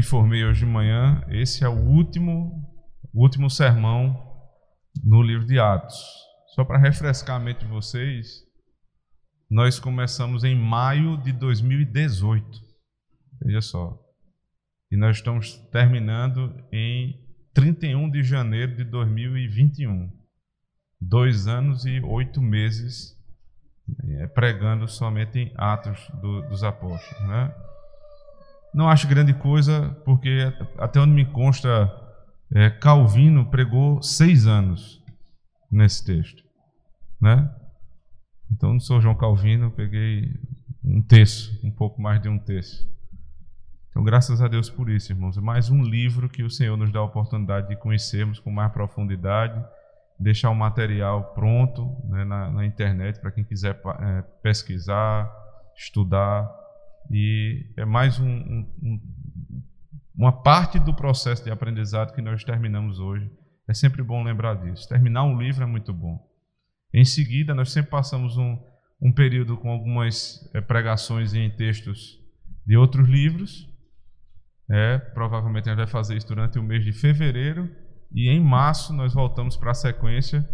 informei hoje de manhã, esse é o último, último sermão no livro de Atos. Só para refrescar a mente de vocês, nós começamos em maio de 2018. Veja só. E nós estamos terminando em 31 de janeiro de 2021. Dois anos e oito meses é, pregando somente em Atos do, dos Apóstolos. Né? Não acho grande coisa, porque até onde me consta, é, Calvino pregou seis anos nesse texto. Né? Então, não sou João Calvino, peguei um terço, um pouco mais de um terço. Então, graças a Deus por isso, irmãos. É mais um livro que o Senhor nos dá a oportunidade de conhecermos com mais profundidade, deixar o material pronto né, na, na, internet para quem quiser é, pesquisar, estudar. E é mais um, um, uma parte do processo de aprendizado que nós terminamos hoje. É sempre bom lembrar disso. Terminar um livro é muito bom. Em seguida, nós sempre passamos um, um período com algumas é, pregações em textos de outros livros. É, provavelmente a gente vai fazer isso durante o mês de fevereiro. E em março nós voltamos para a sequência,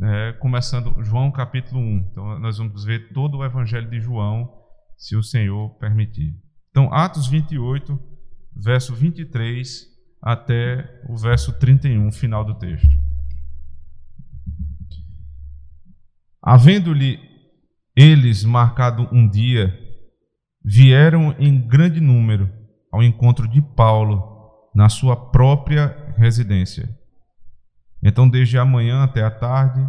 é, começando João capítulo 1. Então nós vamos ver todo o evangelho de João, se o Senhor permitir. Então, Atos 28, verso 23 até o verso 31, final do texto. Havendo-lhe eles marcado um dia, vieram em grande número ao encontro de Paulo na sua própria residência. Então, desde a manhã até a tarde,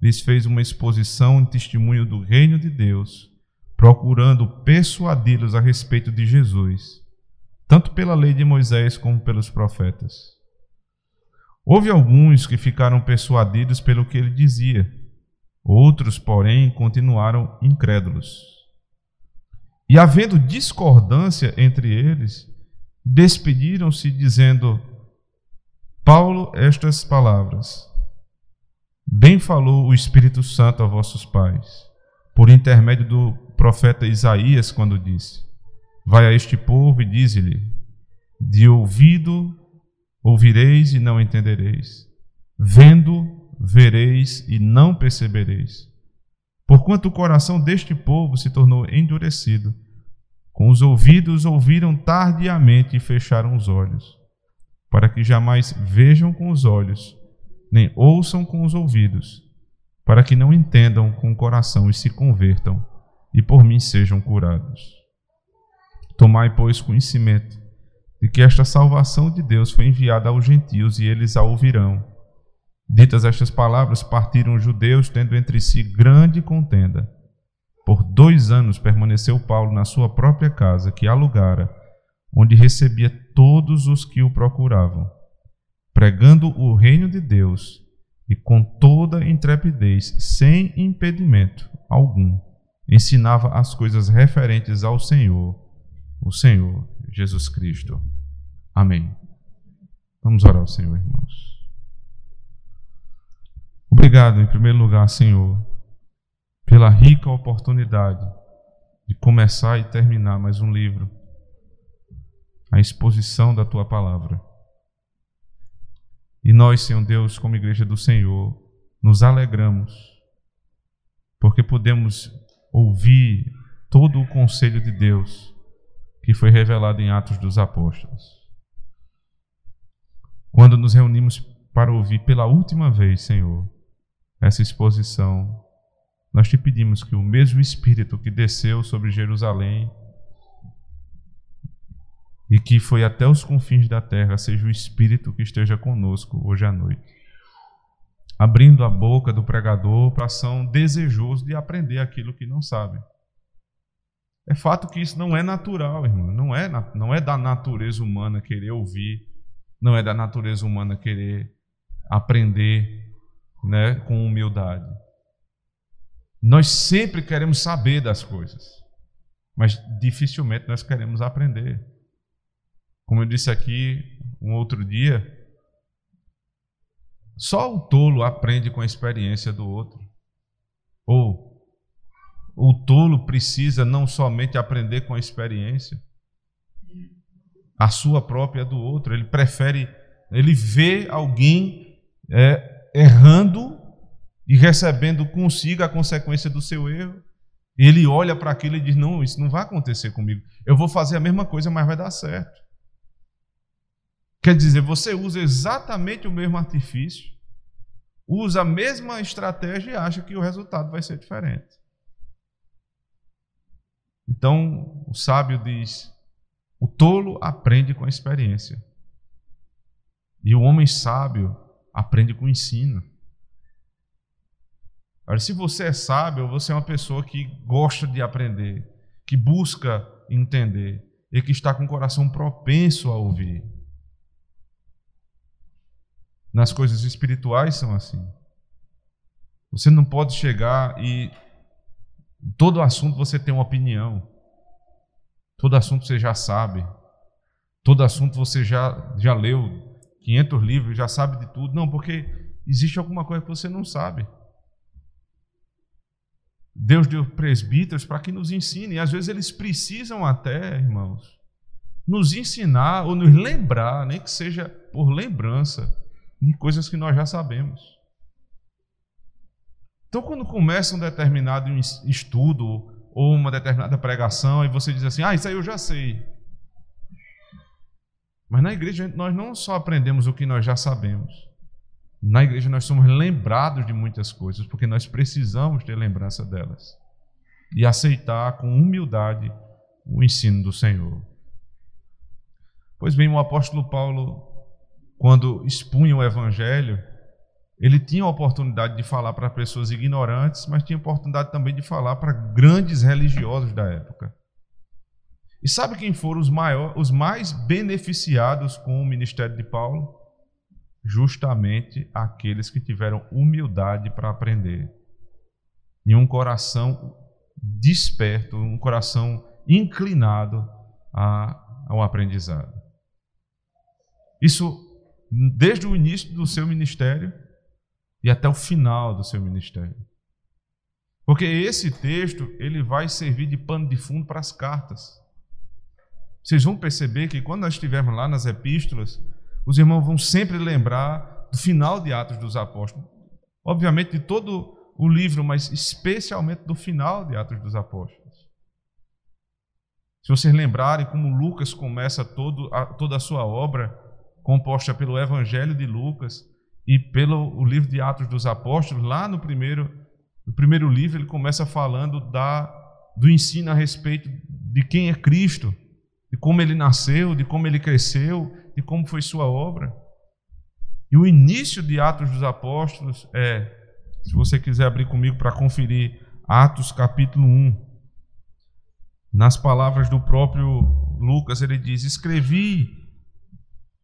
lhes fez uma exposição em testemunho do reino de Deus, procurando persuadi-los a respeito de Jesus, tanto pela lei de Moisés como pelos profetas. Houve alguns que ficaram persuadidos pelo que ele dizia Outros, porém, continuaram incrédulos. E havendo discordância entre eles, despediram-se, dizendo: Paulo, estas palavras. Bem falou o Espírito Santo a vossos pais, por intermédio do profeta Isaías, quando disse: Vai a este povo e dize-lhe: De ouvido ouvireis e não entendereis, vendo vereis e não percebereis. Porquanto o coração deste povo se tornou endurecido, com os ouvidos ouviram tardiamente e fecharam os olhos, para que jamais vejam com os olhos, nem ouçam com os ouvidos, para que não entendam com o coração e se convertam, e por mim sejam curados. Tomai, pois, conhecimento de que esta salvação de Deus foi enviada aos gentios e eles a ouvirão Ditas estas palavras, partiram os judeus, tendo entre si grande contenda. Por dois anos permaneceu Paulo na sua própria casa, que alugara, onde recebia todos os que o procuravam, pregando o reino de Deus e com toda intrepidez, sem impedimento algum, ensinava as coisas referentes ao Senhor, o Senhor Jesus Cristo. Amém. Vamos orar ao Senhor, irmãos. Obrigado, em primeiro lugar, Senhor, pela rica oportunidade de começar e terminar mais um livro, a exposição da tua palavra. E nós, Senhor Deus, como igreja do Senhor, nos alegramos, porque podemos ouvir todo o conselho de Deus que foi revelado em Atos dos Apóstolos. Quando nos reunimos para ouvir pela última vez, Senhor, essa exposição, nós te pedimos que o mesmo Espírito que desceu sobre Jerusalém e que foi até os confins da terra, seja o Espírito que esteja conosco hoje à noite. Abrindo a boca do pregador para ação desejoso de aprender aquilo que não sabe. É fato que isso não é natural, irmão. Não é, não é da natureza humana querer ouvir, não é da natureza humana querer aprender né, com humildade. Nós sempre queremos saber das coisas, mas dificilmente nós queremos aprender. Como eu disse aqui um outro dia, só o tolo aprende com a experiência do outro. Ou o tolo precisa não somente aprender com a experiência, a sua própria do outro. Ele prefere, ele vê alguém é, errando e recebendo consigo a consequência do seu erro. Ele olha para aquilo e diz: Não, isso não vai acontecer comigo. Eu vou fazer a mesma coisa, mas vai dar certo. Quer dizer, você usa exatamente o mesmo artifício, usa a mesma estratégia e acha que o resultado vai ser diferente. Então, o sábio diz: o tolo aprende com a experiência. E o homem sábio aprende com o ensino. Agora, se você é sábio, você é uma pessoa que gosta de aprender, que busca entender e que está com o coração propenso a ouvir. Nas coisas espirituais são assim. Você não pode chegar e todo assunto você tem uma opinião. Todo assunto você já sabe. Todo assunto você já, já leu 500 livros, já sabe de tudo. Não, porque existe alguma coisa que você não sabe. Deus deu presbíteros para que nos ensinem. E às vezes eles precisam até, irmãos, nos ensinar ou nos lembrar, nem que seja por lembrança, de coisas que nós já sabemos. Então, quando começa um determinado estudo ou uma determinada pregação e você diz assim: Ah, isso aí eu já sei. Mas na igreja nós não só aprendemos o que nós já sabemos. Na igreja nós somos lembrados de muitas coisas, porque nós precisamos ter lembrança delas e aceitar com humildade o ensino do Senhor. Pois bem, o apóstolo Paulo, quando expunha o evangelho, ele tinha a oportunidade de falar para pessoas ignorantes, mas tinha a oportunidade também de falar para grandes religiosos da época. E sabe quem foram os, maiores, os mais beneficiados com o ministério de Paulo? Justamente aqueles que tiveram humildade para aprender e um coração desperto, um coração inclinado a, ao aprendizado. Isso desde o início do seu ministério e até o final do seu ministério. Porque esse texto, ele vai servir de pano de fundo para as cartas. Vocês vão perceber que quando nós estivermos lá nas epístolas, os irmãos vão sempre lembrar do final de Atos dos Apóstolos. Obviamente de todo o livro, mas especialmente do final de Atos dos Apóstolos. Se vocês lembrarem como Lucas começa todo a, toda a sua obra, composta pelo Evangelho de Lucas, e pelo livro de Atos dos Apóstolos, lá no primeiro, no primeiro livro, ele começa falando da, do ensino a respeito de quem é Cristo, de como ele nasceu, de como ele cresceu, de como foi sua obra. E o início de Atos dos Apóstolos é, se você quiser abrir comigo para conferir, Atos capítulo 1. Nas palavras do próprio Lucas, ele diz: Escrevi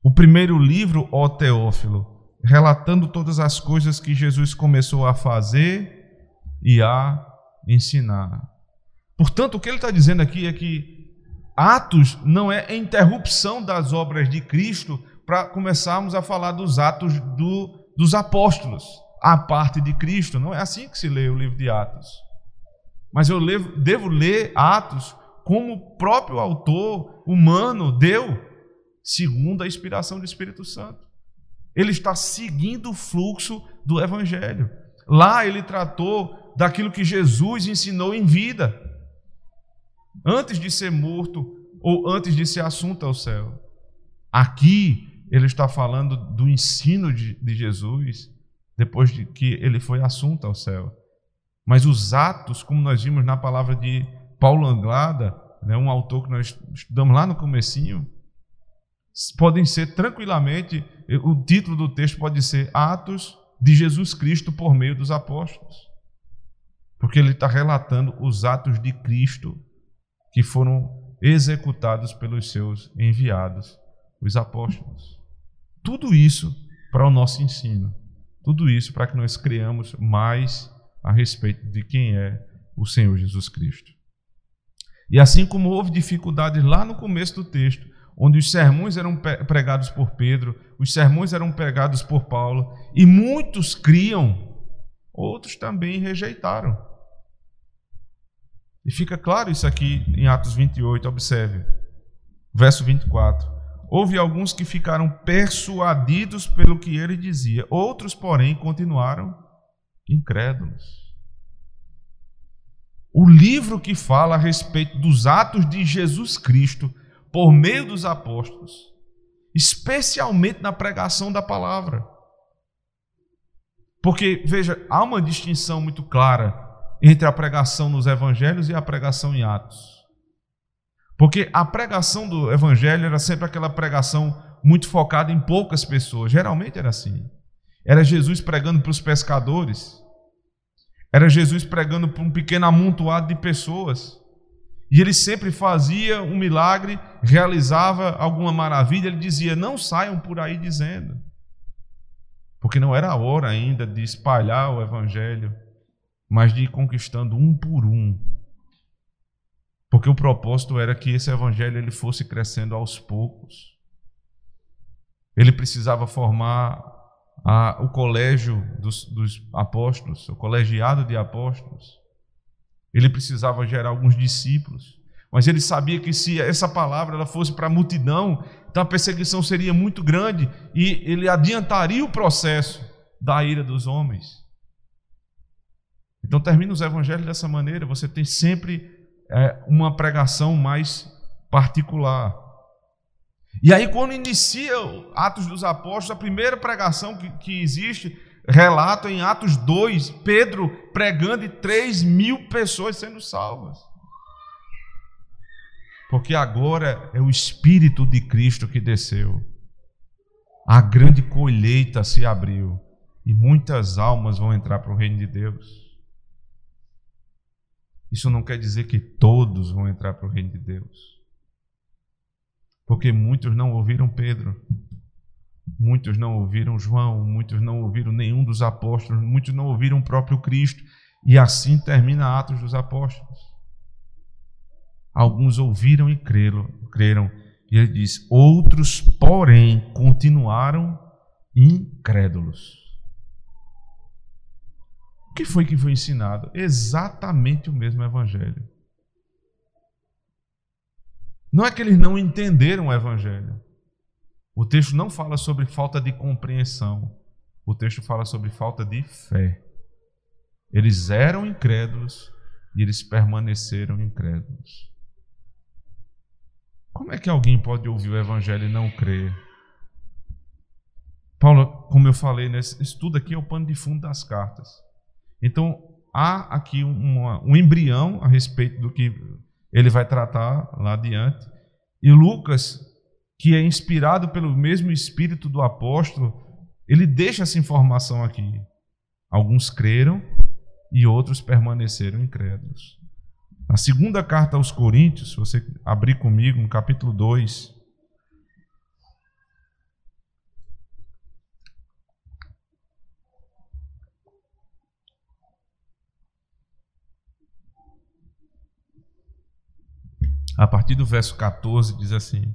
o primeiro livro, ó Teófilo, relatando todas as coisas que Jesus começou a fazer e a ensinar. Portanto, o que ele está dizendo aqui é que Atos não é a interrupção das obras de Cristo para começarmos a falar dos atos do, dos apóstolos, a parte de Cristo. Não é assim que se lê o livro de Atos. Mas eu levo, devo ler Atos como o próprio autor humano deu, segundo a inspiração do Espírito Santo. Ele está seguindo o fluxo do Evangelho. Lá ele tratou daquilo que Jesus ensinou em vida, antes de ser morto ou antes de ser assunto ao céu. Aqui ele está falando do ensino de, de Jesus depois de que ele foi assunto ao céu. Mas os atos, como nós vimos na palavra de Paulo Anglada, né, um autor que nós estudamos lá no comecinho, podem ser tranquilamente, o título do texto pode ser Atos de Jesus Cristo por meio dos apóstolos. Porque ele está relatando os atos de Cristo que foram executados pelos seus enviados, os apóstolos. Tudo isso para o nosso ensino. Tudo isso para que nós criamos mais a respeito de quem é o Senhor Jesus Cristo. E assim como houve dificuldades lá no começo do texto, onde os sermões eram pregados por Pedro, os sermões eram pregados por Paulo, e muitos criam, outros também rejeitaram. E fica claro isso aqui em Atos 28, observe, verso 24. houve alguns que ficaram persuadidos pelo que ele dizia, outros, porém, continuaram incrédulos. O livro que fala a respeito dos atos de Jesus Cristo por meio dos apóstolos, especialmente na pregação da palavra. Porque, veja, há uma distinção muito clara entre a pregação nos evangelhos e a pregação em Atos. Porque a pregação do evangelho era sempre aquela pregação muito focada em poucas pessoas, geralmente era assim. Era Jesus pregando para os pescadores, era Jesus pregando para um pequeno amontoado de pessoas. E ele sempre fazia um milagre, realizava alguma maravilha, ele dizia: Não saiam por aí dizendo. Porque não era a hora ainda de espalhar o evangelho, mas de ir conquistando um por um. Porque o propósito era que esse evangelho ele fosse crescendo aos poucos. Ele precisava formar a, o colégio dos, dos apóstolos, o colegiado de apóstolos. Ele precisava gerar alguns discípulos. Mas ele sabia que se essa palavra ela fosse para a multidão, então a perseguição seria muito grande e ele adiantaria o processo da ira dos homens. Então termina os evangelhos dessa maneira, você tem sempre é, uma pregação mais particular. E aí, quando inicia Atos dos Apóstolos, a primeira pregação que, que existe, relato em Atos 2, Pedro pregando e 3 mil pessoas sendo salvas. Porque agora é o Espírito de Cristo que desceu. A grande colheita se abriu e muitas almas vão entrar para o reino de Deus. Isso não quer dizer que todos vão entrar para o reino de Deus. Porque muitos não ouviram Pedro, muitos não ouviram João, muitos não ouviram nenhum dos apóstolos, muitos não ouviram o próprio Cristo, e assim termina Atos dos Apóstolos. Alguns ouviram e creram, creram e ele diz: outros, porém, continuaram incrédulos. O que foi que foi ensinado? Exatamente o mesmo evangelho. Não é que eles não entenderam o Evangelho. O texto não fala sobre falta de compreensão. O texto fala sobre falta de fé. Eles eram incrédulos e eles permaneceram incrédulos. Como é que alguém pode ouvir o Evangelho e não crer? Paulo, como eu falei, isso tudo aqui é o pano de fundo das cartas. Então, há aqui um embrião a respeito do que ele vai tratar lá adiante. E Lucas, que é inspirado pelo mesmo espírito do apóstolo, ele deixa essa informação aqui. Alguns creram e outros permaneceram incrédulos. Na segunda carta aos Coríntios, se você abrir comigo, no capítulo 2, a partir do verso 14, diz assim: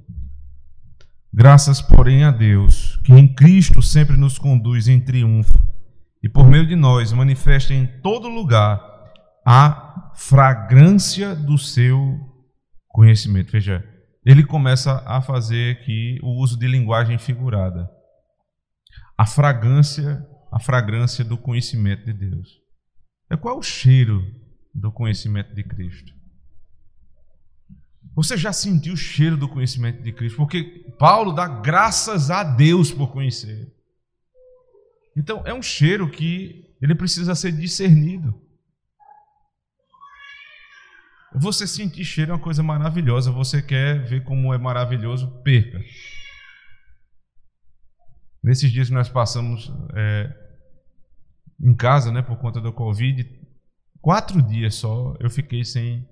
Graças, porém, a Deus, que em Cristo sempre nos conduz em triunfo e por meio de nós manifesta em todo lugar a fragrância do seu conhecimento. Veja, ele começa a fazer aqui o uso de linguagem figurada. A fragrância, a fragrância do conhecimento de Deus. É qual o cheiro do conhecimento de Cristo? Você já sentiu o cheiro do conhecimento de Cristo? Porque Paulo dá graças a Deus por conhecer. Então, é um cheiro que ele precisa ser discernido. Você sentir cheiro é uma coisa maravilhosa. Você quer ver como é maravilhoso? Perca. Nesses dias que nós passamos é, em casa, né, por conta do Covid, quatro dias só eu fiquei sem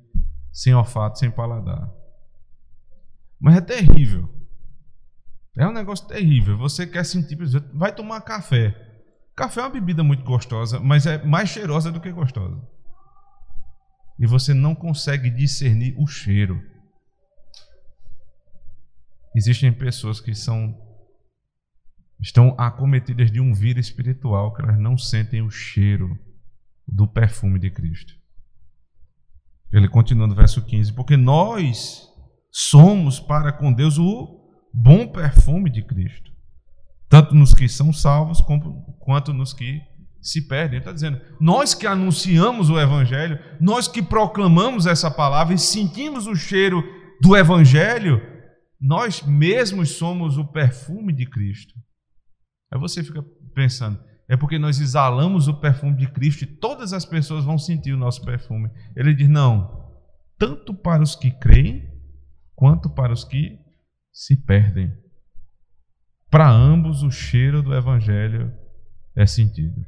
sem olfato, sem paladar. Mas é terrível. É um negócio terrível. Você quer sentir, vai tomar café. Café é uma bebida muito gostosa, mas é mais cheirosa do que gostosa. E você não consegue discernir o cheiro. Existem pessoas que são estão acometidas de um vírus espiritual que elas não sentem o cheiro do perfume de Cristo. Ele continua no verso 15: Porque nós somos para com Deus o bom perfume de Cristo, tanto nos que são salvos quanto nos que se perdem. Ele está dizendo: nós que anunciamos o Evangelho, nós que proclamamos essa palavra e sentimos o cheiro do Evangelho, nós mesmos somos o perfume de Cristo. Aí você fica pensando, é porque nós exalamos o perfume de Cristo e todas as pessoas vão sentir o nosso perfume. Ele diz: não, tanto para os que creem, quanto para os que se perdem. Para ambos, o cheiro do Evangelho é sentido.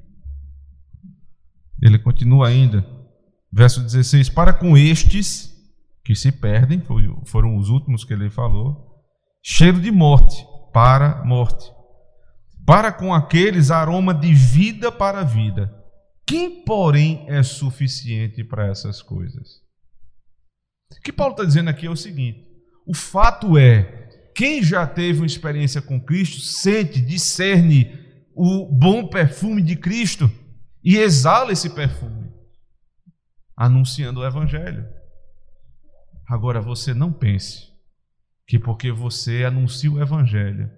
Ele continua ainda, verso 16: Para com estes que se perdem, foram os últimos que ele falou, cheiro de morte para morte para com aqueles aroma de vida para vida. Quem, porém, é suficiente para essas coisas? O que Paulo está dizendo aqui é o seguinte: o fato é, quem já teve uma experiência com Cristo sente, discerne o bom perfume de Cristo e exala esse perfume, anunciando o Evangelho. Agora, você não pense que porque você anuncia o Evangelho,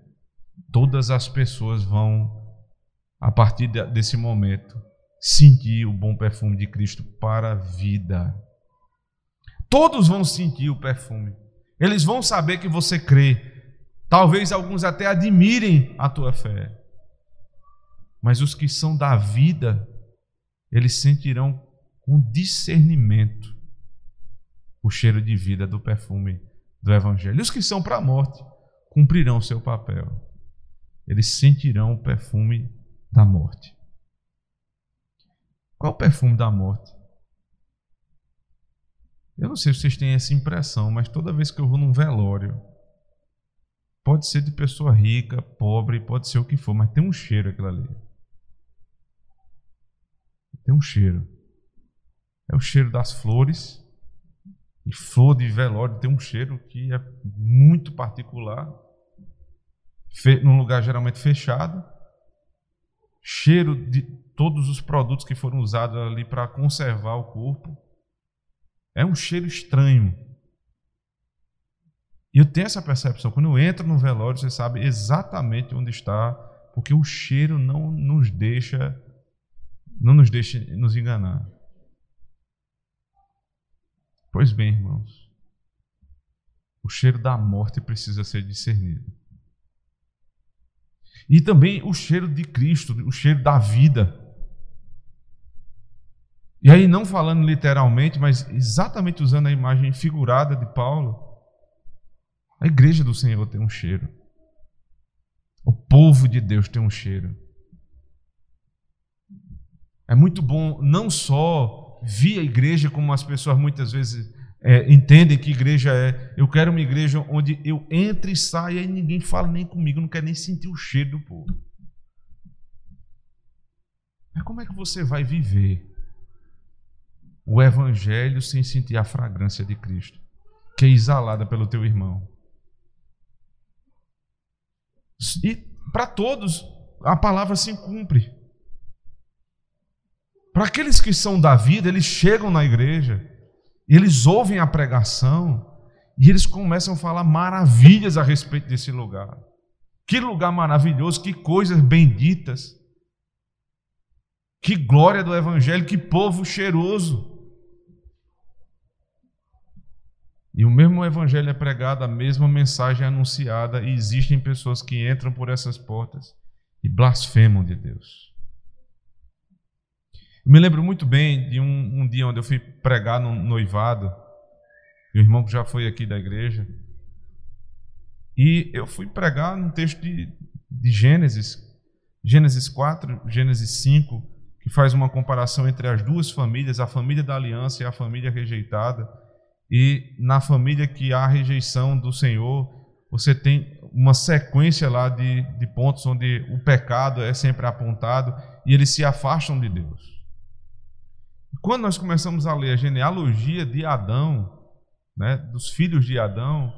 todas as pessoas vão, a partir desse momento, sentir o bom perfume de Cristo para a vida. Todos vão sentir o perfume. Eles vão saber que você crê. Talvez alguns até admirem a tua fé. Mas os que são da vida, eles sentirão com discernimento o cheiro de vida do perfume do Evangelho. E os que são para a morte cumprirão seu papel eles sentirão o perfume da morte. Qual o perfume da morte? Eu não sei se vocês têm essa impressão, mas toda vez que eu vou num velório, pode ser de pessoa rica, pobre, pode ser o que for, mas tem um cheiro aquilo ali. Tem um cheiro. É o cheiro das flores. E flor de velório tem um cheiro que é muito particular num lugar geralmente fechado, cheiro de todos os produtos que foram usados ali para conservar o corpo. É um cheiro estranho. E eu tenho essa percepção. Quando eu entro no velório, você sabe exatamente onde está, porque o cheiro não nos deixa, não nos deixa nos enganar. Pois bem, irmãos, o cheiro da morte precisa ser discernido. E também o cheiro de Cristo, o cheiro da vida. E aí, não falando literalmente, mas exatamente usando a imagem figurada de Paulo, a igreja do Senhor tem um cheiro. O povo de Deus tem um cheiro. É muito bom não só vir a igreja como as pessoas muitas vezes é, entendem que igreja é. Eu quero uma igreja onde eu entre e saia e ninguém fala nem comigo, não quer nem sentir o cheiro do povo. Mas como é que você vai viver o evangelho sem sentir a fragrância de Cristo, que é exalada pelo teu irmão? E para todos a palavra se cumpre. Para aqueles que são da vida, eles chegam na igreja eles ouvem a pregação e eles começam a falar maravilhas a respeito desse lugar. Que lugar maravilhoso, que coisas benditas. Que glória do Evangelho, que povo cheiroso. E o mesmo Evangelho é pregado, a mesma mensagem é anunciada, e existem pessoas que entram por essas portas e blasfemam de Deus. Me lembro muito bem de um, um dia onde eu fui pregar no noivado, e o irmão que já foi aqui da igreja, e eu fui pregar no texto de, de Gênesis, Gênesis 4, Gênesis 5, que faz uma comparação entre as duas famílias, a família da aliança e a família rejeitada. E na família que há rejeição do Senhor, você tem uma sequência lá de, de pontos onde o pecado é sempre apontado e eles se afastam de Deus. Quando nós começamos a ler a genealogia de Adão, né, dos filhos de Adão,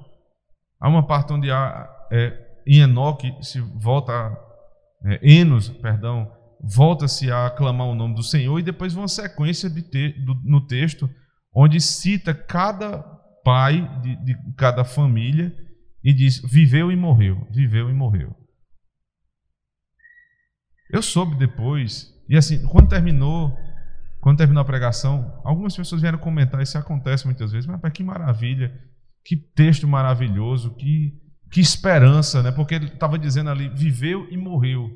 há uma parte onde há, é, em Enoque se volta, é, Enos, perdão, volta-se a aclamar o nome do Senhor e depois uma sequência de te, do, no texto onde cita cada pai de, de cada família e diz: viveu e morreu, viveu e morreu. Eu soube depois, e assim, quando terminou, quando terminou a pregação, algumas pessoas vieram comentar, isso acontece muitas vezes, mas que maravilha, que texto maravilhoso, que, que esperança, né? Porque ele estava dizendo ali, viveu e morreu.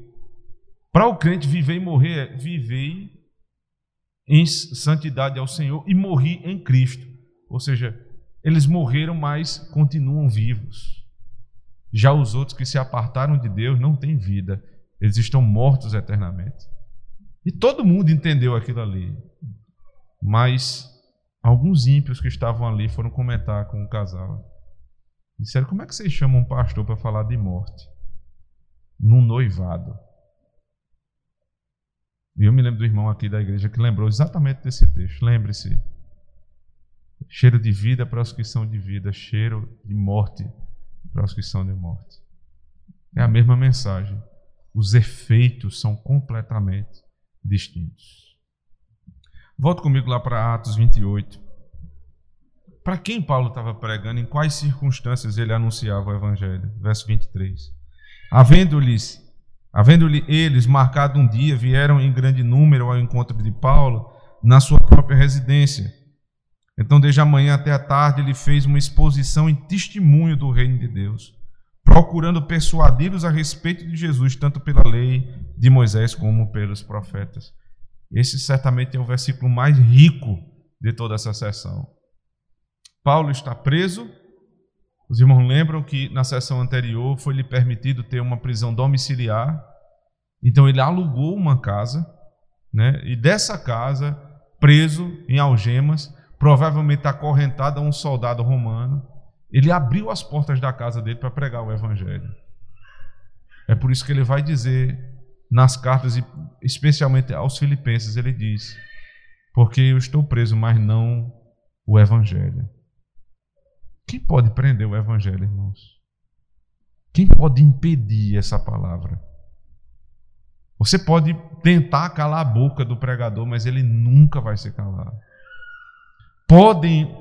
Para o crente, viver e morrer é viver em santidade ao Senhor e morrer em Cristo. Ou seja, eles morreram, mas continuam vivos. Já os outros que se apartaram de Deus não têm vida, eles estão mortos eternamente. E todo mundo entendeu aquilo ali. Mas alguns ímpios que estavam ali foram comentar com o casal. Disseram: Como é que vocês chamam um pastor para falar de morte? Num noivado. E eu me lembro do irmão aqui da igreja que lembrou exatamente desse texto. Lembre-se. Cheiro de vida para os que são de vida, cheiro de morte para os que são de morte. É a mesma mensagem. Os efeitos são completamente distintos. Volte comigo lá para Atos 28. Para quem Paulo estava pregando, em quais circunstâncias ele anunciava o evangelho? Verso 23. Havendo-lhes Havendo-lhe eles marcado um dia, vieram em grande número ao encontro de Paulo na sua própria residência. Então, desde a manhã até a tarde, ele fez uma exposição em testemunho do reino de Deus, procurando persuadi-los a respeito de Jesus, tanto pela lei de Moisés como pelos profetas. Esse certamente é o versículo mais rico de toda essa sessão. Paulo está preso. Os irmãos lembram que na sessão anterior foi lhe permitido ter uma prisão domiciliar. Então ele alugou uma casa, né? E dessa casa, preso em algemas, provavelmente acorrentado a um soldado romano, ele abriu as portas da casa dele para pregar o evangelho. É por isso que ele vai dizer nas cartas, especialmente aos filipenses, ele diz: Porque eu estou preso, mas não o evangelho. Quem pode prender o evangelho, irmãos? Quem pode impedir essa palavra? Você pode tentar calar a boca do pregador, mas ele nunca vai se calar podem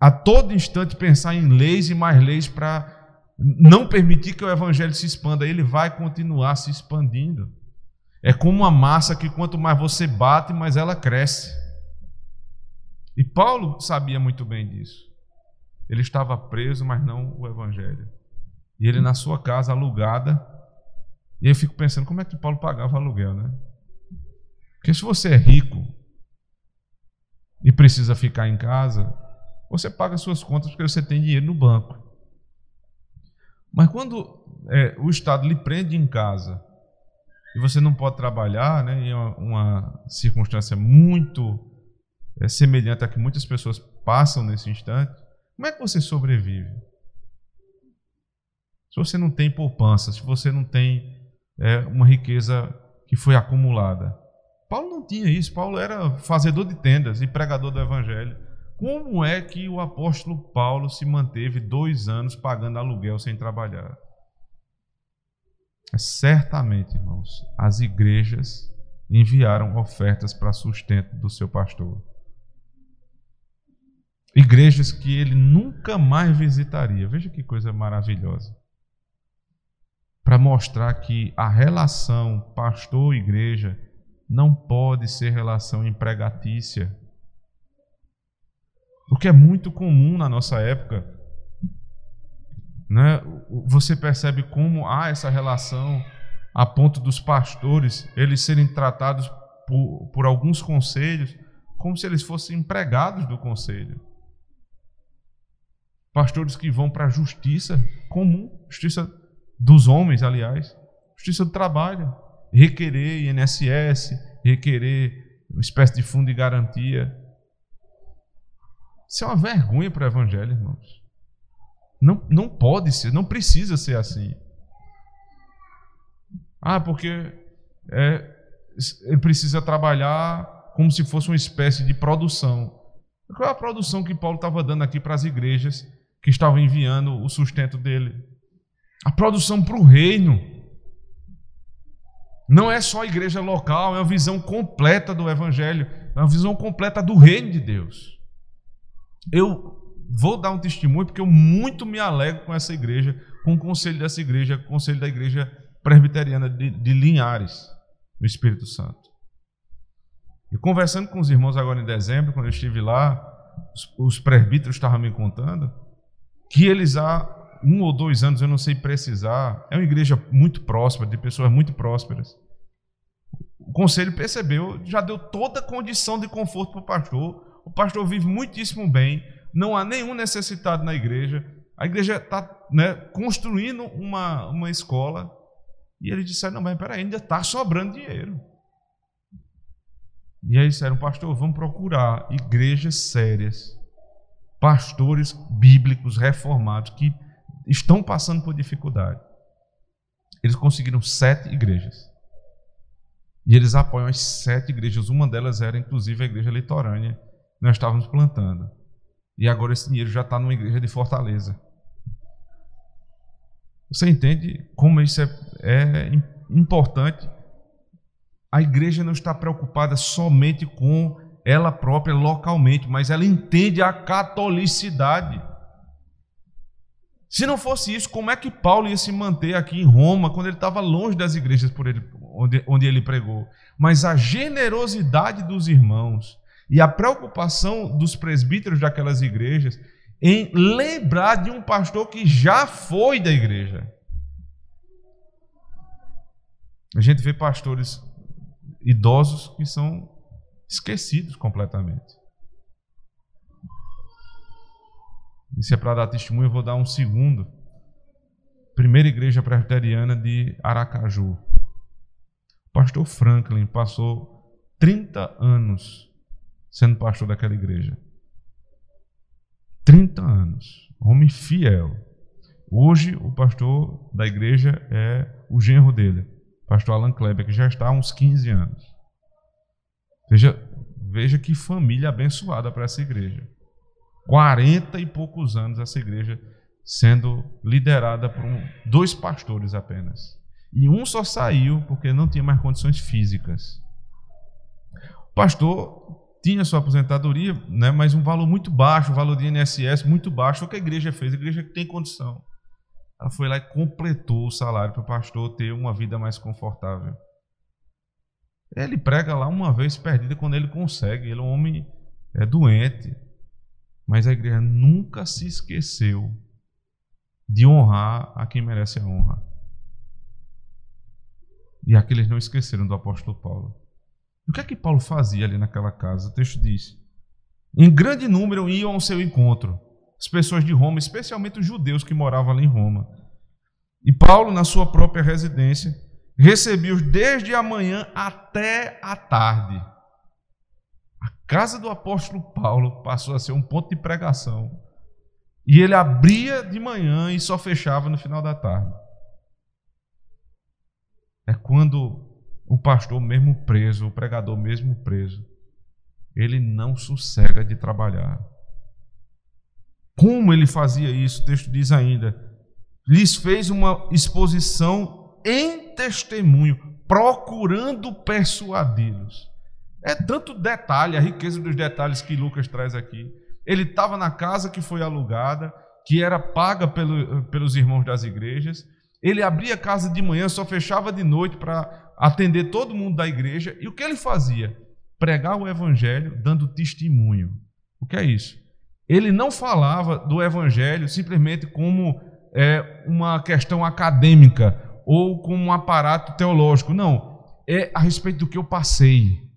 a todo instante pensar em leis e mais leis para não permitir que o evangelho se expanda, ele vai continuar se expandindo. É como uma massa que quanto mais você bate, mais ela cresce. E Paulo sabia muito bem disso. Ele estava preso, mas não o evangelho. E ele na sua casa alugada. E eu fico pensando, como é que Paulo pagava aluguel, né? Porque se você é rico, e precisa ficar em casa, você paga suas contas porque você tem dinheiro no banco. Mas quando é, o Estado lhe prende em casa e você não pode trabalhar, né, em uma, uma circunstância muito é, semelhante a que muitas pessoas passam nesse instante, como é que você sobrevive? Se você não tem poupança, se você não tem é, uma riqueza que foi acumulada, Paulo não tinha isso. Paulo era fazedor de tendas e pregador do evangelho. Como é que o apóstolo Paulo se manteve dois anos pagando aluguel sem trabalhar? Certamente, irmãos, as igrejas enviaram ofertas para sustento do seu pastor. Igrejas que ele nunca mais visitaria. Veja que coisa maravilhosa. Para mostrar que a relação pastor-igreja não pode ser relação empregatícia. O que é muito comum na nossa época. Né? Você percebe como há essa relação a ponto dos pastores eles serem tratados por, por alguns conselhos como se eles fossem empregados do conselho. Pastores que vão para a justiça comum, justiça dos homens, aliás, justiça do trabalho requerer INSS, requerer uma espécie de fundo de garantia. Isso é uma vergonha para o evangelho, irmãos. Não, não pode ser, não precisa ser assim. Ah, porque é, ele precisa trabalhar como se fosse uma espécie de produção. Qual é a produção que Paulo estava dando aqui para as igrejas que estavam enviando o sustento dele? A produção para o reino. Não é só a igreja local, é uma visão completa do Evangelho, é uma visão completa do reino de Deus. Eu vou dar um testemunho porque eu muito me alegro com essa igreja, com o conselho dessa igreja, com o conselho da igreja presbiteriana de, de Linhares, no Espírito Santo. E conversando com os irmãos agora em dezembro, quando eu estive lá, os, os presbíteros estavam me contando que eles há um ou dois anos, eu não sei precisar, é uma igreja muito próspera, de pessoas muito prósperas. O conselho percebeu, já deu toda a condição de conforto para o pastor. O pastor vive muitíssimo bem, não há nenhum necessitado na igreja. A igreja está né, construindo uma, uma escola. E eles disseram: não, mas peraí, ainda está sobrando dinheiro. E aí disseram: pastor, vamos procurar igrejas sérias, pastores bíblicos reformados que estão passando por dificuldade. Eles conseguiram sete igrejas. E eles apoiam as sete igrejas. Uma delas era, inclusive, a igreja litorânea. Nós estávamos plantando. E agora esse dinheiro já está numa igreja de Fortaleza. Você entende como isso é, é importante? A igreja não está preocupada somente com ela própria localmente, mas ela entende a catolicidade. Se não fosse isso, como é que Paulo ia se manter aqui em Roma quando ele estava longe das igrejas por ele, onde, onde ele pregou? Mas a generosidade dos irmãos e a preocupação dos presbíteros daquelas igrejas em lembrar de um pastor que já foi da igreja. A gente vê pastores idosos que são esquecidos completamente. Se é para dar testemunho, eu vou dar um segundo. Primeira igreja presbiteriana de Aracaju. O pastor Franklin passou 30 anos sendo pastor daquela igreja. 30 anos. Homem fiel. Hoje, o pastor da igreja é o genro dele, pastor Alan Kleber, que já está há uns 15 anos. Veja, veja que família abençoada para essa igreja. 40 e poucos anos essa igreja sendo liderada por um, dois pastores apenas. E um só saiu porque não tinha mais condições físicas. O pastor tinha sua aposentadoria, né, mas um valor muito baixo, o valor de INSS muito baixo. O que a igreja fez? A igreja tem condição. Ela foi lá e completou o salário para o pastor ter uma vida mais confortável. Ele prega lá uma vez perdida quando ele consegue. Ele é um homem é doente, mas a igreja nunca se esqueceu de honrar a quem merece a honra. E aqueles não esqueceram do apóstolo Paulo. O que é que Paulo fazia ali naquela casa? O texto diz: Em grande número iam ao seu encontro, as pessoas de Roma, especialmente os judeus que moravam ali em Roma. E Paulo, na sua própria residência, recebia-os desde a manhã até a tarde a casa do apóstolo Paulo passou a ser um ponto de pregação. E ele abria de manhã e só fechava no final da tarde. É quando o pastor mesmo preso, o pregador mesmo preso, ele não sossega de trabalhar. Como ele fazia isso? O texto diz ainda: lhes fez uma exposição em testemunho, procurando persuadi-los. É tanto detalhe, a riqueza dos detalhes que Lucas traz aqui. Ele estava na casa que foi alugada, que era paga pelo, pelos irmãos das igrejas. Ele abria a casa de manhã, só fechava de noite para atender todo mundo da igreja. E o que ele fazia? Pregar o evangelho dando testemunho. O que é isso? Ele não falava do evangelho simplesmente como é, uma questão acadêmica ou como um aparato teológico. Não. É a respeito do que eu passei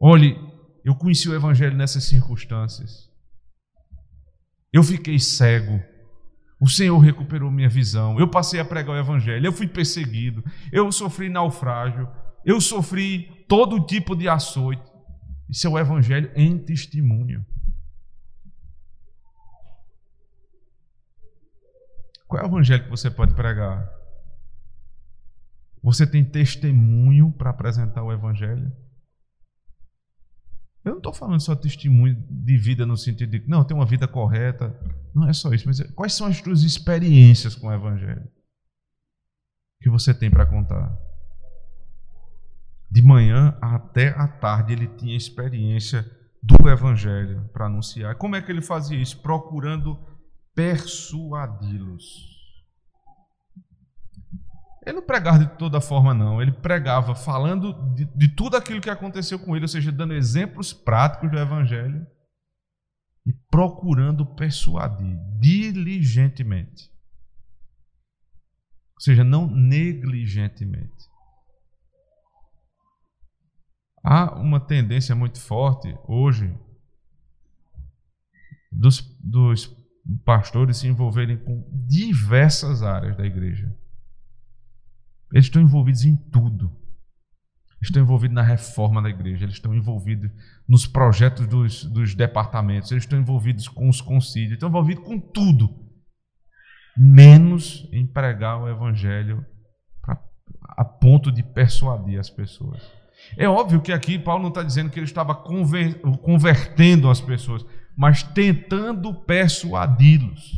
Olhe, eu conheci o Evangelho nessas circunstâncias. Eu fiquei cego. O Senhor recuperou minha visão. Eu passei a pregar o Evangelho. Eu fui perseguido. Eu sofri naufrágio. Eu sofri todo tipo de açoite. Isso é o Evangelho em testemunho. Qual é o Evangelho que você pode pregar? Você tem testemunho para apresentar o Evangelho? Eu não estou falando só testemunho de vida no sentido de, não, tem uma vida correta. Não é só isso, mas quais são as tuas experiências com o Evangelho que você tem para contar? De manhã até à tarde ele tinha experiência do evangelho para anunciar. Como é que ele fazia isso? Procurando persuadi-los. Ele não pregava de toda forma, não. Ele pregava falando de, de tudo aquilo que aconteceu com ele, ou seja, dando exemplos práticos do evangelho e procurando persuadir diligentemente. Ou seja, não negligentemente. Há uma tendência muito forte hoje dos, dos pastores se envolverem com diversas áreas da igreja. Eles estão envolvidos em tudo. Estão envolvidos na reforma da igreja, eles estão envolvidos nos projetos dos, dos departamentos, eles estão envolvidos com os concílios, estão envolvidos com tudo menos em pregar o evangelho pra, a ponto de persuadir as pessoas. É óbvio que aqui Paulo não está dizendo que ele estava conver, convertendo as pessoas, mas tentando persuadi-los.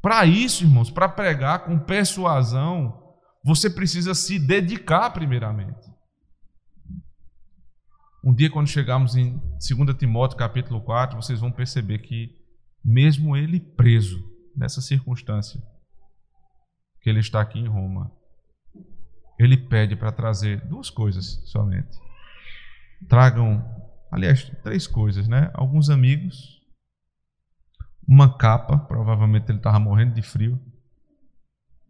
Para isso, irmãos, para pregar com persuasão, você precisa se dedicar primeiramente. Um dia, quando chegarmos em 2 Timóteo capítulo 4, vocês vão perceber que, mesmo ele preso, nessa circunstância, que ele está aqui em Roma, ele pede para trazer duas coisas somente. Tragam, aliás, três coisas, né? Alguns amigos, uma capa, provavelmente ele estava morrendo de frio,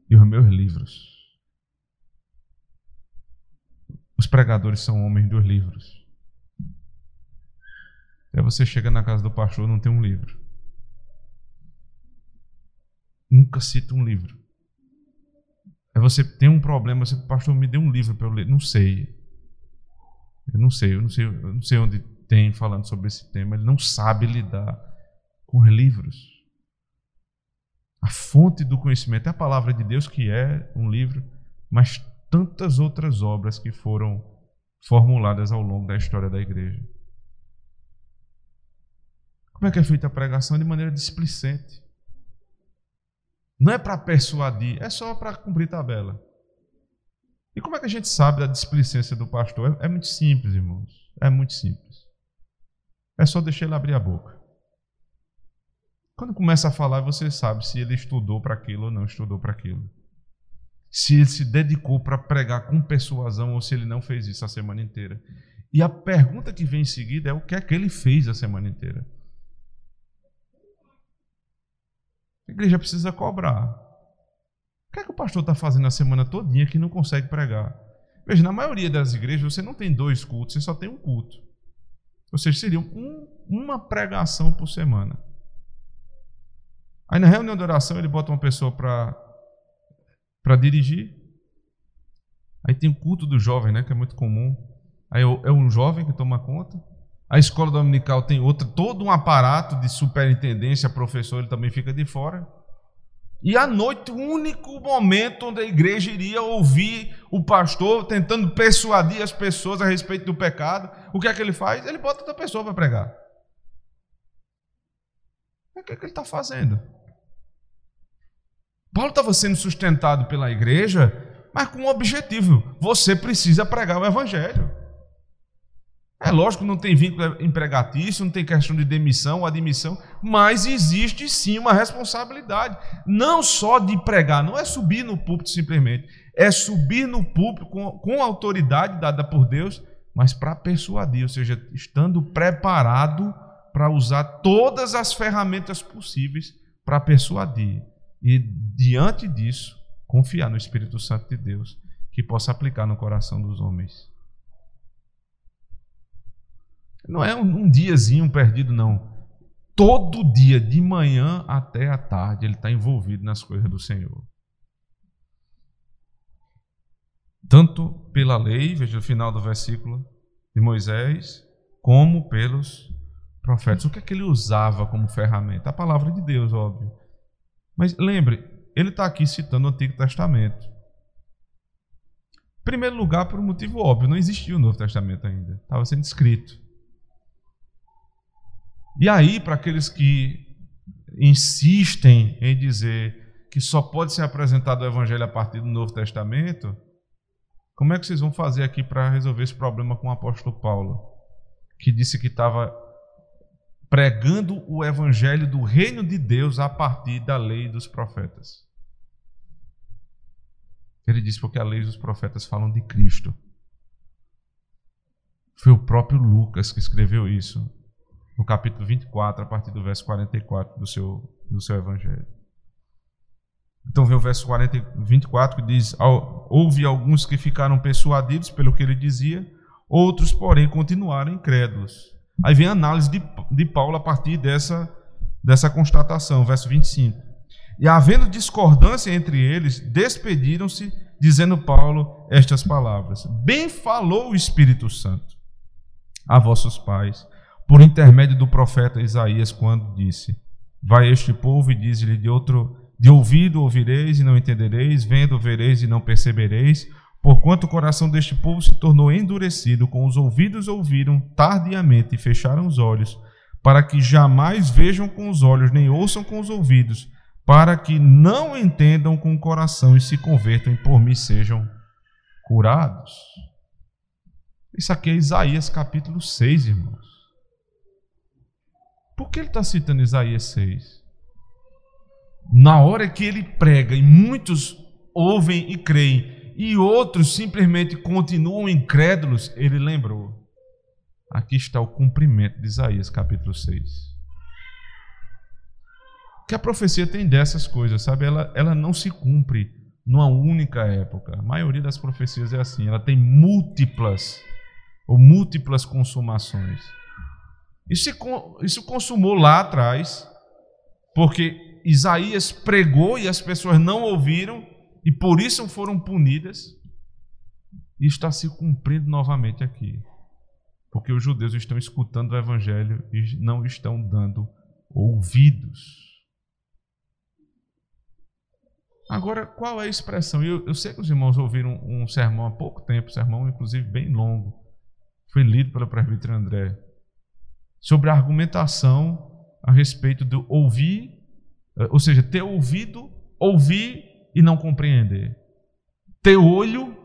e os meus livros. Os pregadores são homens dos livros. Aí você chega na casa do pastor não tem um livro. Nunca cita um livro. Aí você tem um problema, você, pastor, me dê um livro para eu ler. Não sei. Eu não sei, eu não sei, eu não sei onde tem falando sobre esse tema. Ele não sabe lidar com os livros. A fonte do conhecimento é a palavra de Deus, que é um livro, mas tantas outras obras que foram formuladas ao longo da história da igreja. Como é que é feita a pregação? De maneira displicente. Não é para persuadir, é só para cumprir tabela. E como é que a gente sabe da displicência do pastor? É, é muito simples, irmãos. É muito simples. É só deixar ele abrir a boca. Quando começa a falar, você sabe se ele estudou para aquilo ou não estudou para aquilo. Se ele se dedicou para pregar com persuasão ou se ele não fez isso a semana inteira. E a pergunta que vem em seguida é o que é que ele fez a semana inteira. A igreja precisa cobrar. O que é que o pastor está fazendo a semana todinha que não consegue pregar? Veja, na maioria das igrejas você não tem dois cultos, você só tem um culto. Ou seja, seria um, uma pregação por semana. Aí na reunião de oração ele bota uma pessoa para dirigir. Aí tem o culto do jovem, né, que é muito comum. Aí é um jovem que toma conta. A escola dominical tem outra, todo um aparato de superintendência, professor, ele também fica de fora. E à noite, o único momento onde a igreja iria ouvir o pastor tentando persuadir as pessoas a respeito do pecado, o que é que ele faz? Ele bota outra pessoa para pregar. O que é que ele está fazendo? Paulo estava sendo sustentado pela igreja, mas com um objetivo: você precisa pregar o evangelho. É lógico não tem vínculo empregatício, não tem questão de demissão ou admissão, mas existe sim uma responsabilidade, não só de pregar, não é subir no púlpito simplesmente, é subir no púlpito com, com autoridade dada por Deus, mas para persuadir, ou seja, estando preparado para usar todas as ferramentas possíveis para persuadir. E diante disso, confiar no Espírito Santo de Deus, que possa aplicar no coração dos homens. Não é um, um diazinho perdido, não. Todo dia, de manhã até a tarde, ele está envolvido nas coisas do Senhor. Tanto pela lei, veja o final do versículo de Moisés, como pelos profetas. O que é que ele usava como ferramenta? A palavra de Deus, óbvio. Mas lembre, ele está aqui citando o Antigo Testamento. Em primeiro lugar, por um motivo óbvio, não existia o Novo Testamento ainda. Estava sendo escrito. E aí, para aqueles que insistem em dizer que só pode ser apresentado o Evangelho a partir do Novo Testamento, como é que vocês vão fazer aqui para resolver esse problema com o apóstolo Paulo, que disse que estava pregando o evangelho do reino de Deus a partir da lei dos profetas. Ele diz porque a lei dos profetas falam de Cristo. Foi o próprio Lucas que escreveu isso, no capítulo 24, a partir do verso 44 do seu, do seu evangelho. Então vem o verso 40, 24 que diz: Houve alguns que ficaram persuadidos pelo que ele dizia, outros, porém, continuaram incrédulos. Aí vem a análise de, de Paulo a partir dessa, dessa constatação, verso 25. E havendo discordância entre eles, despediram-se, dizendo Paulo estas palavras: Bem falou o Espírito Santo a vossos pais, por intermédio do profeta Isaías, quando disse: Vai este povo e diz-lhe de outro de ouvido ouvireis e não entendereis, vendo vereis e não percebereis, porquanto o coração deste povo se tornou endurecido, com os ouvidos ouviram tardiamente e fecharam os olhos, para que jamais vejam com os olhos, nem ouçam com os ouvidos, para que não entendam com o coração e se convertam e por mim sejam curados. Isso aqui é Isaías capítulo 6, irmãos. Por que ele está citando Isaías 6? na hora que ele prega e muitos ouvem e creem, e outros simplesmente continuam incrédulos, ele lembrou: aqui está o cumprimento de Isaías capítulo 6. Que a profecia tem dessas coisas, sabe? Ela, ela não se cumpre numa única época. A maioria das profecias é assim, ela tem múltiplas ou múltiplas consumações. Isso, isso consumou lá atrás, porque Isaías pregou e as pessoas não ouviram e por isso foram punidas. E está se cumprindo novamente aqui. Porque os judeus estão escutando o evangelho e não estão dando ouvidos. Agora, qual é a expressão? Eu, eu sei que os irmãos ouviram um, um sermão há pouco tempo, um sermão inclusive bem longo, foi lido pelo presbítero André, sobre a argumentação a respeito do ouvir eh, ou seja, ter ouvido, ouvir e não compreender. Ter olho,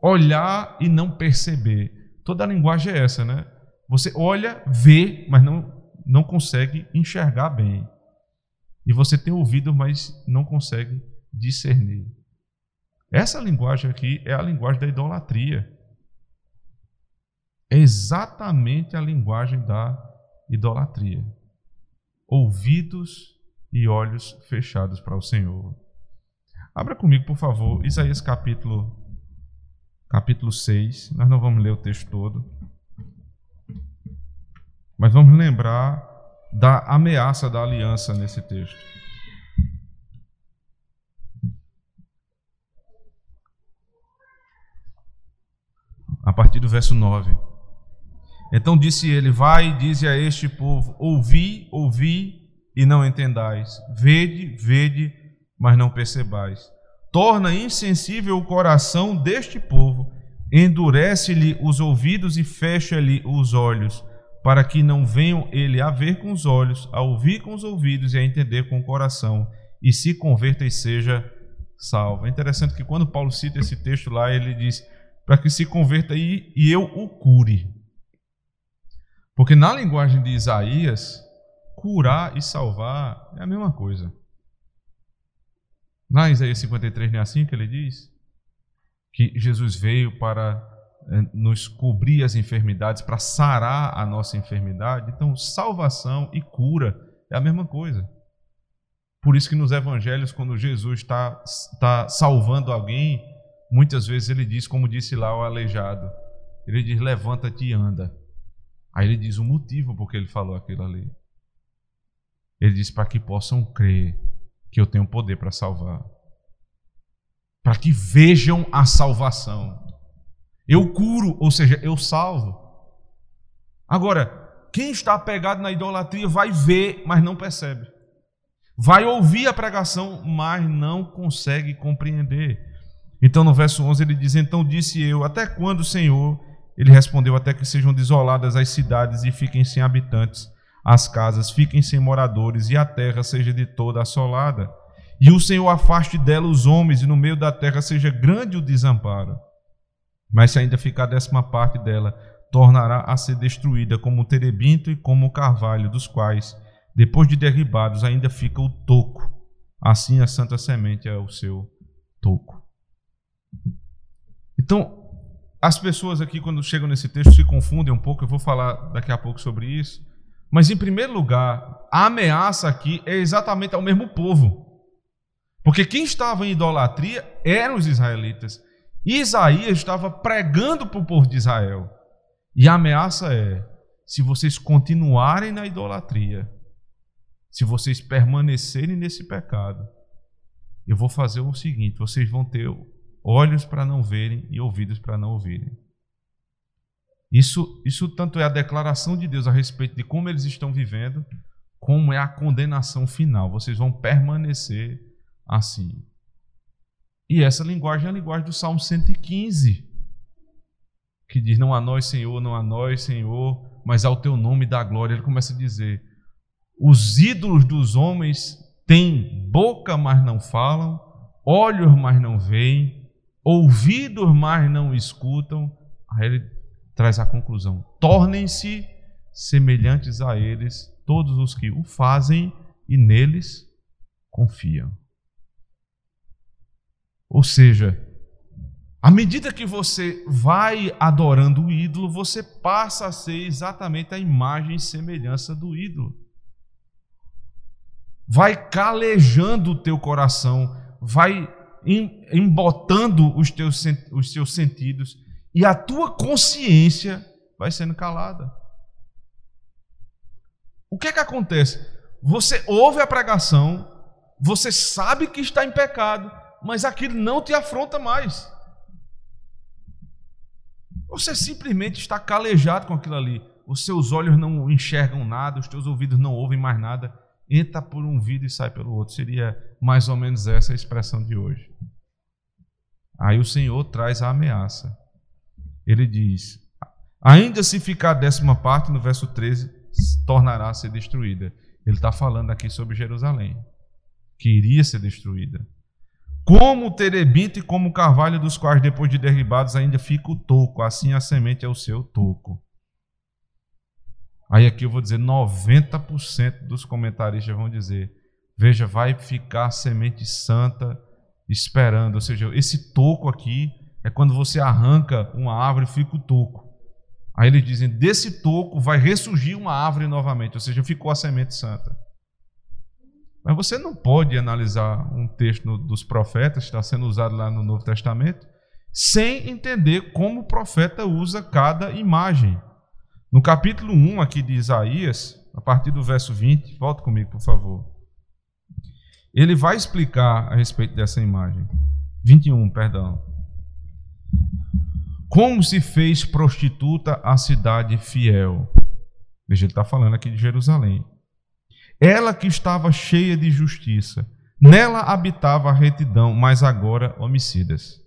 olhar e não perceber. Toda a linguagem é essa, né? Você olha, vê, mas não, não consegue enxergar bem. E você tem ouvido, mas não consegue discernir. Essa linguagem aqui é a linguagem da idolatria. É exatamente a linguagem da idolatria. Ouvidos e olhos fechados para o Senhor. Abra comigo, por favor, Isaías capítulo capítulo 6. Nós não vamos ler o texto todo. Mas vamos lembrar da ameaça da aliança nesse texto. A partir do verso 9. Então disse ele: Vai e dize a este povo: Ouvi, ouvi e não entendais. Vede, vede, mas não percebais. Torna insensível o coração deste povo, endurece-lhe os ouvidos e fecha-lhe os olhos, para que não venham ele a ver com os olhos, a ouvir com os ouvidos e a entender com o coração, e se converta e seja salvo. É interessante que quando Paulo cita esse texto lá, ele diz: para que se converta e, e eu o cure. Porque na linguagem de Isaías, curar e salvar é a mesma coisa. Na Isaías 53 não é assim que ele diz? Que Jesus veio para eh, nos cobrir as enfermidades, para sarar a nossa enfermidade. Então, salvação e cura é a mesma coisa. Por isso que nos evangelhos, quando Jesus está, salvando alguém, muitas vezes ele diz, como disse lá o aleijado, ele diz, levanta-te e anda. Aí ele diz o motivo porque ele falou aquilo ali. Ele diz para que possam crer que eu tenho poder para salvar. Para que vejam a salvação. Eu curo, ou seja, eu salvo. Agora, quem está apegado na idolatria vai ver, mas não percebe. Vai ouvir a pregação, mas não consegue compreender. Então, no verso 11, ele diz: Então disse eu, até quando, Senhor? Ele respondeu: Até que sejam desoladas as cidades e fiquem sem habitantes as casas fiquem sem moradores e a terra seja de toda assolada. E o Senhor afaste dela os homens e no meio da terra seja grande o desamparo. Mas se ainda ficar décima parte dela, tornará a ser destruída como o terebinto e como o carvalho, dos quais, depois de derribados, ainda fica o toco. Assim a santa semente é o seu toco. Então, as pessoas aqui, quando chegam nesse texto, se confundem um pouco. Eu vou falar daqui a pouco sobre isso. Mas, em primeiro lugar, a ameaça aqui é exatamente ao mesmo povo. Porque quem estava em idolatria eram os israelitas. Isaías estava pregando para o povo de Israel. E a ameaça é: se vocês continuarem na idolatria, se vocês permanecerem nesse pecado, eu vou fazer o seguinte: vocês vão ter olhos para não verem e ouvidos para não ouvirem. Isso, isso tanto é a declaração de Deus a respeito de como eles estão vivendo, como é a condenação final. Vocês vão permanecer assim. E essa linguagem é a linguagem do Salmo 115, que diz: Não a nós, Senhor, não a nós, Senhor, mas ao teu nome da glória. Ele começa a dizer: Os ídolos dos homens têm boca, mas não falam, olhos, mas não veem, ouvidos, mas não escutam. Aí ele traz a conclusão: tornem-se semelhantes a eles todos os que o fazem e neles confiam. Ou seja, à medida que você vai adorando o ídolo, você passa a ser exatamente a imagem e semelhança do ídolo. Vai calejando o teu coração, vai embotando os teus, os seus sentidos e a tua consciência vai sendo calada. O que é que acontece? Você ouve a pregação, você sabe que está em pecado, mas aquilo não te afronta mais. Você simplesmente está calejado com aquilo ali. Os seus olhos não enxergam nada, os teus ouvidos não ouvem mais nada. Entra por um vidro e sai pelo outro. Seria mais ou menos essa a expressão de hoje. Aí o Senhor traz a ameaça. Ele diz: Ainda se ficar a décima parte, no verso 13, tornará a ser destruída. Ele está falando aqui sobre Jerusalém, que iria ser destruída. Como o terebinto e como o carvalho dos quais, depois de derribados, ainda fica o toco, assim a semente é o seu toco. Aí aqui eu vou dizer: 90% dos comentaristas vão dizer: veja, vai ficar semente santa esperando. Ou seja, esse toco aqui é quando você arranca uma árvore e fica o toco. Aí eles dizem: desse toco vai ressurgir uma árvore novamente, ou seja, ficou a semente santa. Mas você não pode analisar um texto dos profetas, que está sendo usado lá no Novo Testamento, sem entender como o profeta usa cada imagem. No capítulo 1 aqui de Isaías, a partir do verso 20, volta comigo, por favor. Ele vai explicar a respeito dessa imagem. 21, perdão. Como se fez prostituta a cidade fiel. Veja, ele está falando aqui de Jerusalém ela que estava cheia de justiça. Nela habitava a retidão, mas agora homicidas.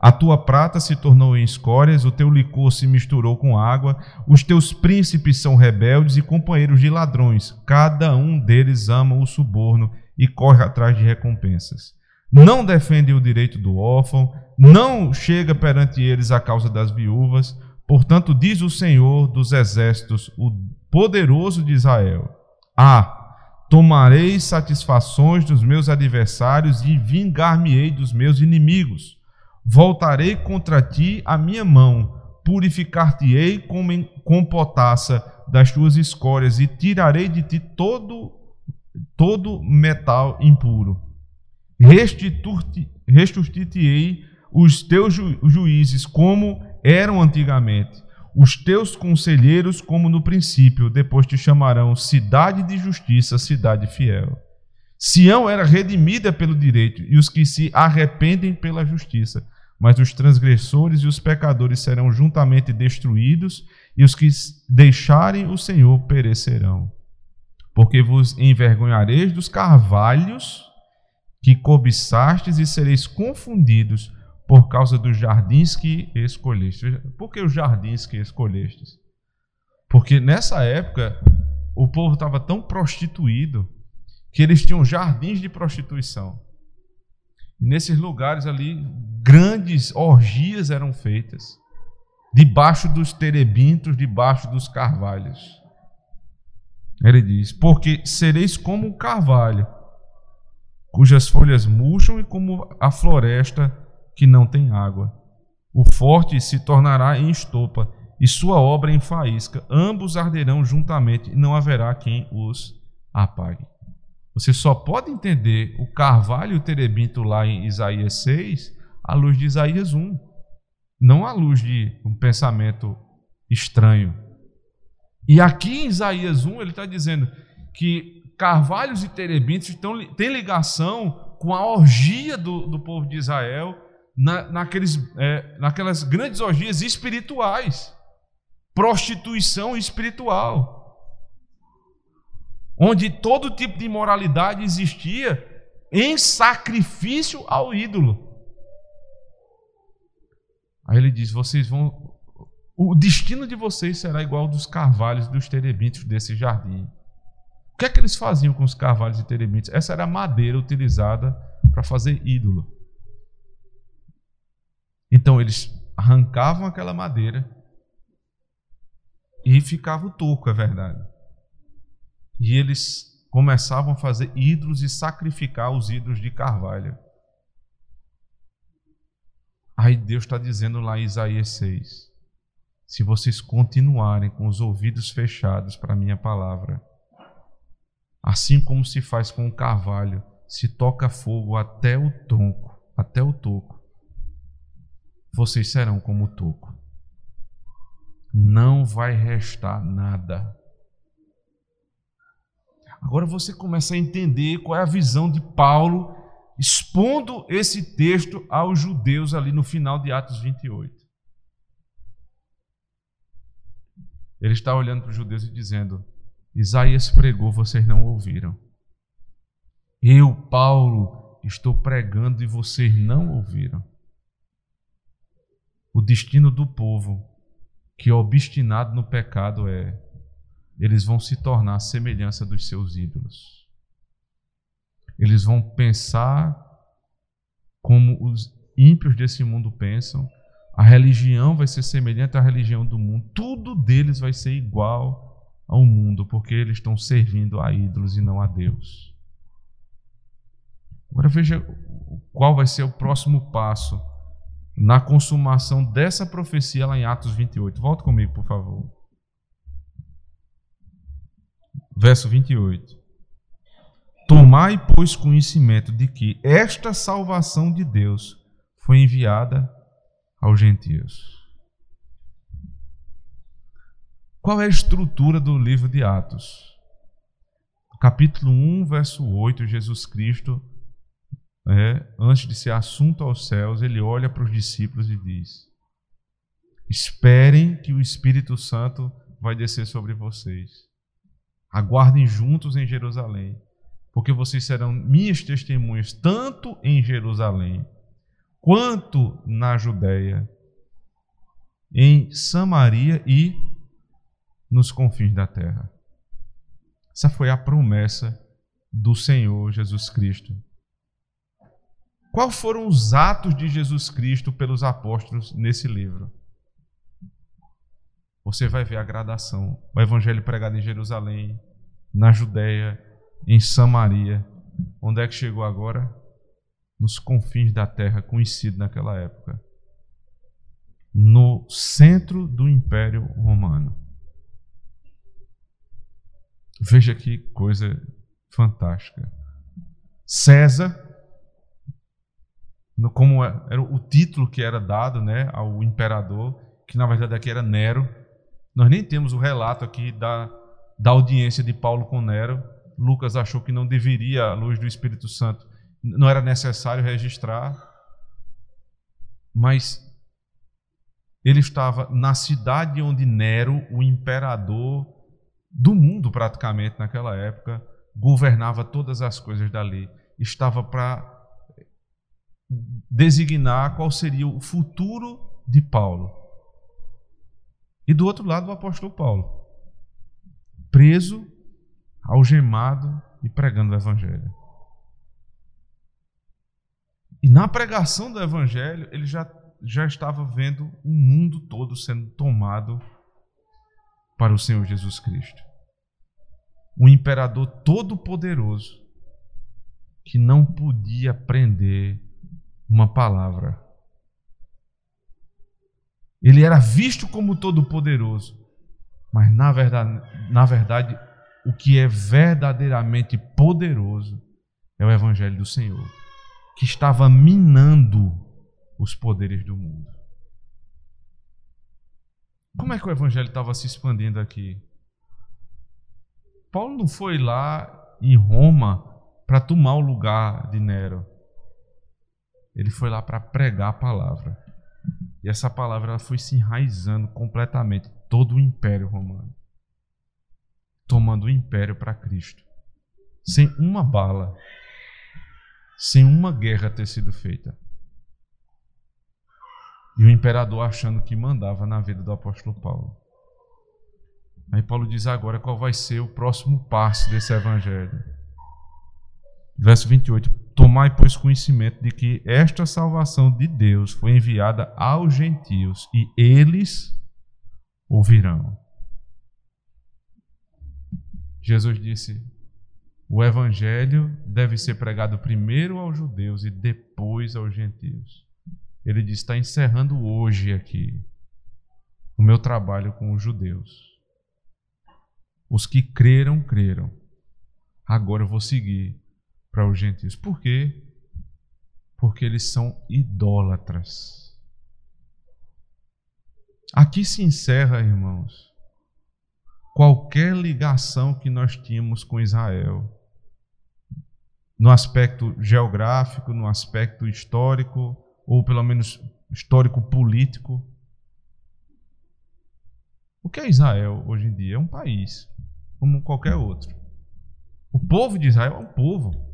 A tua prata se tornou em escórias, o teu licor se misturou com água, os teus príncipes são rebeldes e companheiros de ladrões. Cada um deles ama o suborno e corre atrás de recompensas. Não defende o direito do órfão, não chega perante eles a causa das viúvas. Portanto, diz o Senhor dos exércitos, o poderoso de Israel: Ah, Tomarei satisfações dos meus adversários e vingar-me-ei dos meus inimigos. Voltarei contra ti a minha mão, purificar-te-ei com, potassa das tuas escórias e tirarei de ti todo, todo metal impuro. Restituir-te-ei os teus ju juízes como eram antigamente os teus conselheiros como no princípio, depois te chamarão cidade de justiça, cidade fiel. Sião era redimida pelo direito e os que se arrependem pela justiça, mas os transgressores e os pecadores serão juntamente destruídos e os que deixarem o Senhor perecerão. Porque vos envergonhareis dos carvalhos que cobiçastes e sereis confundidos por causa dos jardins que escolheste. Por que os jardins que escolhestes? Porque nessa época o povo estava tão prostituído que eles tinham jardins de prostituição. E nesses lugares ali, grandes orgias eram feitas. debaixo dos terebintos, debaixo dos carvalhos. Ele diz: Porque sereis como o carvalho, cujas folhas murcham, e como a floresta que não tem água. O forte se tornará em estopa, e sua obra em faísca. Ambos arderão juntamente, e não haverá quem os apague. Você só pode entender o carvalho e o terebinto lá em Isaías 6 à luz de Isaías 1, não à luz de um pensamento estranho. E aqui em Isaías 1 ele está dizendo que carvalhos e terebintos estão, têm ligação com a orgia do, do povo de Israel, na, naqueles, é, naquelas grandes orgias espirituais, prostituição espiritual onde todo tipo de imoralidade existia em sacrifício ao ídolo. Aí ele diz: vocês vão. O destino de vocês será igual ao dos carvalhos dos terebintos desse jardim. O que é que eles faziam com os carvalhos e terebintos? Essa era a madeira utilizada para fazer ídolo. Então eles arrancavam aquela madeira e ficava o toco, é verdade. E eles começavam a fazer ídolos e sacrificar os ídolos de carvalho. Aí Deus está dizendo lá em Isaías 6: se vocês continuarem com os ouvidos fechados para a minha palavra, assim como se faz com o carvalho, se toca fogo até o tronco, até o toco, vocês serão como toco. Não vai restar nada. Agora você começa a entender qual é a visão de Paulo expondo esse texto aos judeus ali no final de Atos 28. Ele está olhando para os judeus e dizendo: Isaías pregou, vocês não ouviram. Eu, Paulo, estou pregando e vocês não ouviram. O destino do povo que é obstinado no pecado é eles vão se tornar a semelhança dos seus ídolos. Eles vão pensar como os ímpios desse mundo pensam. A religião vai ser semelhante à religião do mundo. Tudo deles vai ser igual ao mundo, porque eles estão servindo a ídolos e não a Deus. Agora veja qual vai ser o próximo passo na consumação dessa profecia lá em Atos 28. Volta comigo, por favor. Verso 28. Tomai, pois, conhecimento de que esta salvação de Deus foi enviada aos gentios. Qual é a estrutura do livro de Atos? Capítulo 1, verso 8, Jesus Cristo, é, antes de ser assunto aos céus, ele olha para os discípulos e diz: Esperem que o Espírito Santo vai descer sobre vocês. Aguardem juntos em Jerusalém, porque vocês serão minhas testemunhas, tanto em Jerusalém, quanto na Judéia, em Samaria e nos confins da terra. Essa foi a promessa do Senhor Jesus Cristo. Quais foram os atos de Jesus Cristo pelos apóstolos nesse livro? você vai ver a gradação. O evangelho pregado em Jerusalém, na Judéia, em Samaria. Onde é que chegou agora? Nos confins da terra, conhecido naquela época. No centro do Império Romano. Veja que coisa fantástica. César, como é, era o título que era dado né, ao imperador, que na verdade aqui era Nero, nós nem temos o relato aqui da, da audiência de Paulo com Nero. Lucas achou que não deveria, à luz do Espírito Santo, não era necessário registrar. Mas ele estava na cidade onde Nero, o imperador do mundo praticamente naquela época, governava todas as coisas dali. Estava para designar qual seria o futuro de Paulo. E do outro lado, o apóstolo Paulo, preso, algemado e pregando o evangelho. E na pregação do evangelho, ele já já estava vendo o mundo todo sendo tomado para o Senhor Jesus Cristo. Um imperador todo-poderoso que não podia prender uma palavra. Ele era visto como todo-poderoso, mas na verdade, na verdade, o que é verdadeiramente poderoso é o Evangelho do Senhor, que estava minando os poderes do mundo. Como é que o Evangelho estava se expandindo aqui? Paulo não foi lá em Roma para tomar o lugar de Nero. Ele foi lá para pregar a palavra. E essa palavra ela foi se enraizando completamente todo o Império Romano. Tomando o império para Cristo. Sem uma bala. Sem uma guerra ter sido feita. E o imperador achando que mandava na vida do apóstolo Paulo. Aí Paulo diz agora qual vai ser o próximo passo desse evangelho. Verso 28. Tomai, pois, conhecimento de que esta salvação de Deus foi enviada aos gentios e eles ouvirão. Jesus disse: o evangelho deve ser pregado primeiro aos judeus e depois aos gentios. Ele diz: está encerrando hoje aqui o meu trabalho com os judeus. Os que creram, creram. Agora eu vou seguir para os gentios. Por quê? Porque eles são idólatras. Aqui se encerra, irmãos, qualquer ligação que nós tínhamos com Israel, no aspecto geográfico, no aspecto histórico, ou pelo menos histórico-político. O que é Israel hoje em dia? É um país, como qualquer outro. O povo de Israel é um povo.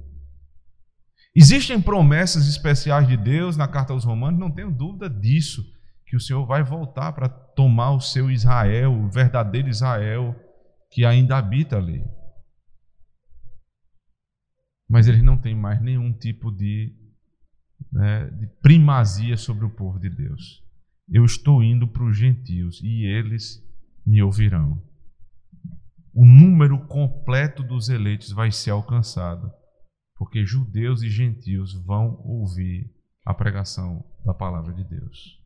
Existem promessas especiais de Deus na carta aos Romanos, não tenho dúvida disso, que o Senhor vai voltar para tomar o seu Israel, o verdadeiro Israel que ainda habita ali. Mas eles não têm mais nenhum tipo de, né, de primazia sobre o povo de Deus. Eu estou indo para os gentios e eles me ouvirão. O número completo dos eleitos vai ser alcançado porque judeus e gentios vão ouvir a pregação da palavra de Deus.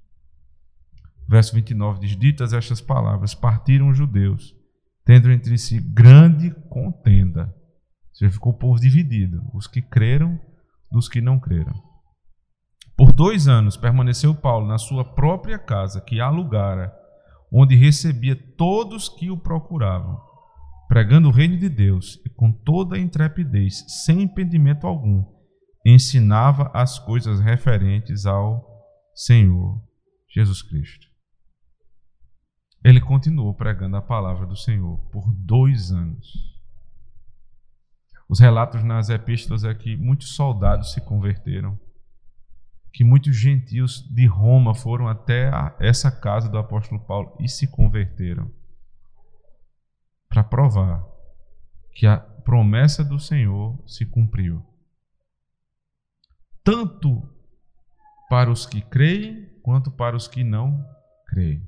Verso 29 diz: Ditas estas palavras, partiram os judeus, tendo entre si grande contenda. Seja, ficou o povo dividido, os que creram dos que não creram. Por dois anos permaneceu Paulo na sua própria casa, que alugara, onde recebia todos que o procuravam pregando o reino de Deus e com toda intrepidez, sem impedimento algum, ensinava as coisas referentes ao Senhor Jesus Cristo. Ele continuou pregando a palavra do Senhor por dois anos. Os relatos nas epístolas é que muitos soldados se converteram, que muitos gentios de Roma foram até essa casa do apóstolo Paulo e se converteram para provar que a promessa do Senhor se cumpriu. Tanto para os que creem, quanto para os que não creem.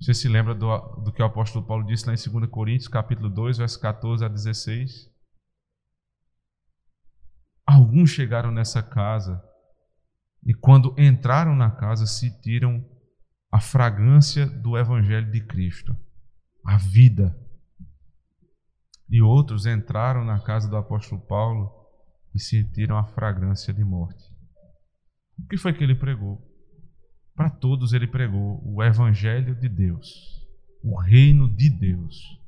Você se lembra do, do que o apóstolo Paulo disse lá em 2 Coríntios, capítulo 2, verso 14 a 16? Alguns chegaram nessa casa e quando entraram na casa sentiram a fragrância do evangelho de Cristo a vida. E outros entraram na casa do apóstolo Paulo e sentiram a fragrância de morte. O que foi que ele pregou? Para todos ele pregou o evangelho de Deus, o reino de Deus.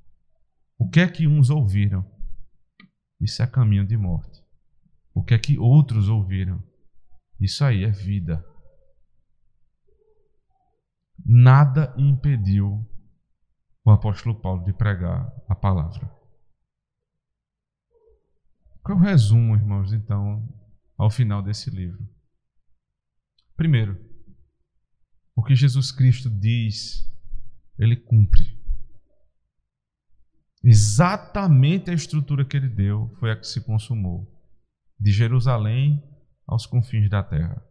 O que é que uns ouviram? Isso é caminho de morte. O que é que outros ouviram? Isso aí é vida. Nada impediu o apóstolo Paulo de pregar a palavra. Qual é o resumo, irmãos, então, ao final desse livro? Primeiro, o que Jesus Cristo diz, ele cumpre. Exatamente a estrutura que ele deu foi a que se consumou, de Jerusalém aos confins da terra.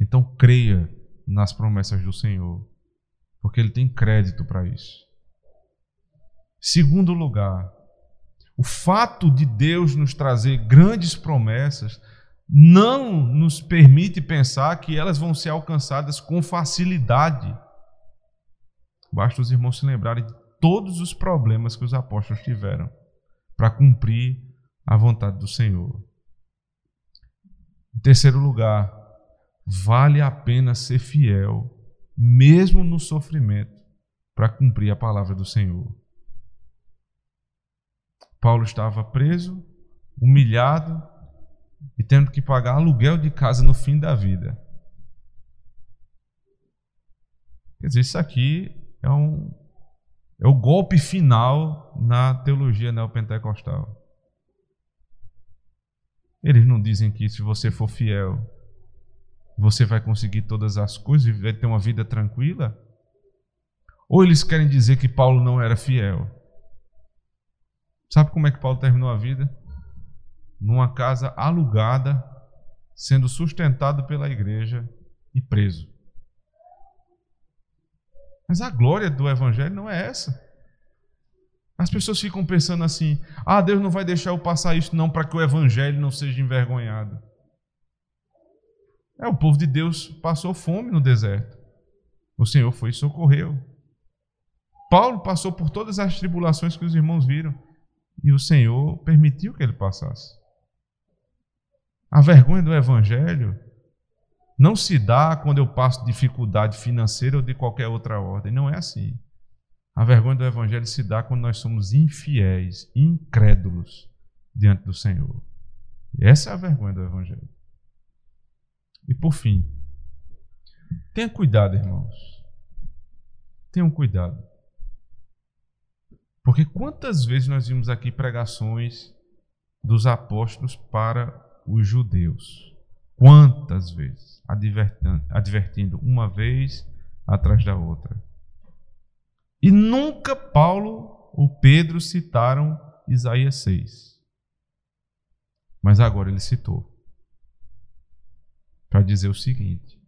Então creia nas promessas do Senhor, porque Ele tem crédito para isso. Segundo lugar, o fato de Deus nos trazer grandes promessas não nos permite pensar que elas vão ser alcançadas com facilidade. Basta os irmãos se lembrarem de todos os problemas que os apóstolos tiveram para cumprir a vontade do Senhor. Em terceiro lugar, vale a pena ser fiel, mesmo no sofrimento, para cumprir a palavra do Senhor. Paulo estava preso, humilhado e tendo que pagar aluguel de casa no fim da vida. Quer dizer, isso aqui é um é o golpe final na teologia neopentecostal. Eles não dizem que se você for fiel, você vai conseguir todas as coisas e vai ter uma vida tranquila? Ou eles querem dizer que Paulo não era fiel? Sabe como é que Paulo terminou a vida? Numa casa alugada, sendo sustentado pela igreja e preso. Mas a glória do evangelho não é essa. As pessoas ficam pensando assim: ah, Deus não vai deixar eu passar isso, não, para que o evangelho não seja envergonhado. É, o povo de Deus passou fome no deserto. O Senhor foi e socorreu. Paulo passou por todas as tribulações que os irmãos viram. E o Senhor permitiu que ele passasse. A vergonha do Evangelho não se dá quando eu passo dificuldade financeira ou de qualquer outra ordem. Não é assim. A vergonha do Evangelho se dá quando nós somos infiéis, incrédulos diante do Senhor. E essa é a vergonha do Evangelho. E por fim, tenha cuidado, irmãos. Tenham cuidado. Porque quantas vezes nós vimos aqui pregações dos apóstolos para os judeus? Quantas vezes? Advertindo uma vez atrás da outra. E nunca Paulo ou Pedro citaram Isaías 6. Mas agora ele citou. Para dizer o seguinte: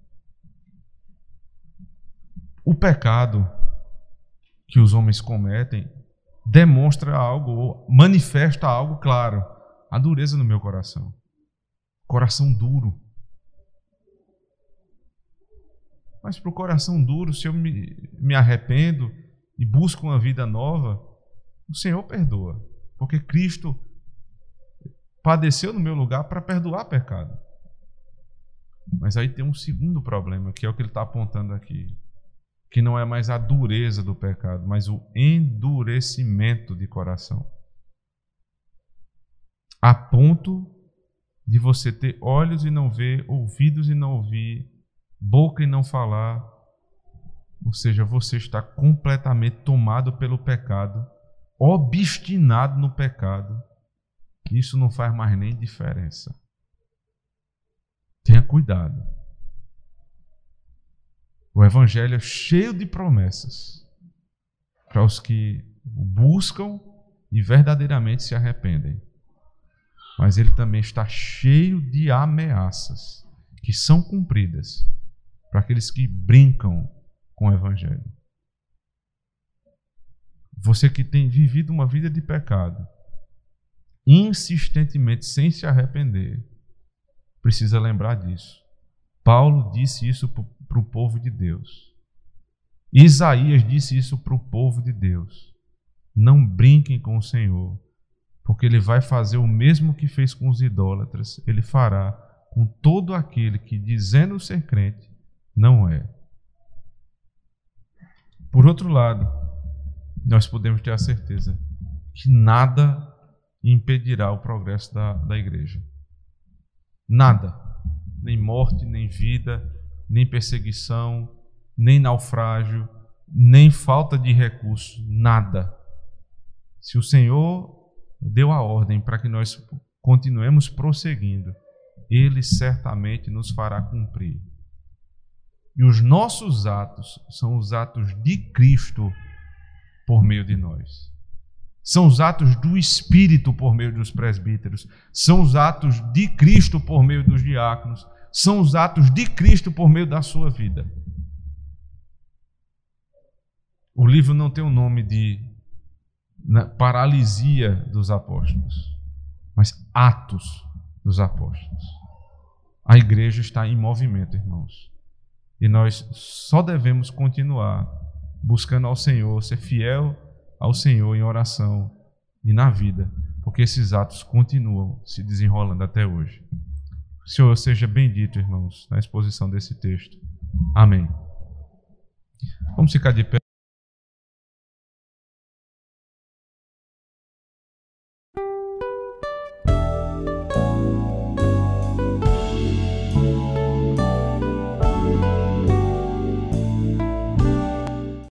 o pecado que os homens cometem demonstra algo, manifesta algo claro, a dureza no meu coração. Coração duro. Mas para o coração duro, se eu me, me arrependo e busco uma vida nova, o Senhor perdoa. Porque Cristo padeceu no meu lugar para perdoar pecado. Mas aí tem um segundo problema, que é o que ele está apontando aqui que não é mais a dureza do pecado, mas o endurecimento de coração. A ponto de você ter olhos e não ver, ouvidos e não ouvir, boca e não falar. Ou seja, você está completamente tomado pelo pecado, obstinado no pecado. Isso não faz mais nem diferença. Tenha cuidado. O Evangelho é cheio de promessas para os que o buscam e verdadeiramente se arrependem. Mas ele também está cheio de ameaças que são cumpridas para aqueles que brincam com o Evangelho. Você que tem vivido uma vida de pecado, insistentemente sem se arrepender, precisa lembrar disso. Paulo disse isso para o povo de Deus. Isaías disse isso para o povo de Deus. Não brinquem com o Senhor, porque Ele vai fazer o mesmo que fez com os idólatras, Ele fará com todo aquele que, dizendo ser crente, não é. Por outro lado, nós podemos ter a certeza que nada impedirá o progresso da, da igreja. Nada. Nem morte, nem vida, nem perseguição, nem naufrágio, nem falta de recursos, nada. Se o Senhor deu a ordem para que nós continuemos prosseguindo, Ele certamente nos fará cumprir. E os nossos atos são os atos de Cristo por meio de nós. São os atos do Espírito por meio dos presbíteros. São os atos de Cristo por meio dos diáconos são os atos de Cristo por meio da sua vida. O livro não tem o nome de paralisia dos apóstolos, mas atos dos apóstolos. A igreja está em movimento, irmãos. E nós só devemos continuar buscando ao Senhor, ser fiel ao Senhor em oração e na vida, porque esses atos continuam se desenrolando até hoje. O Senhor seja bendito, irmãos, na exposição desse texto. Amém. Vamos ficar de pé.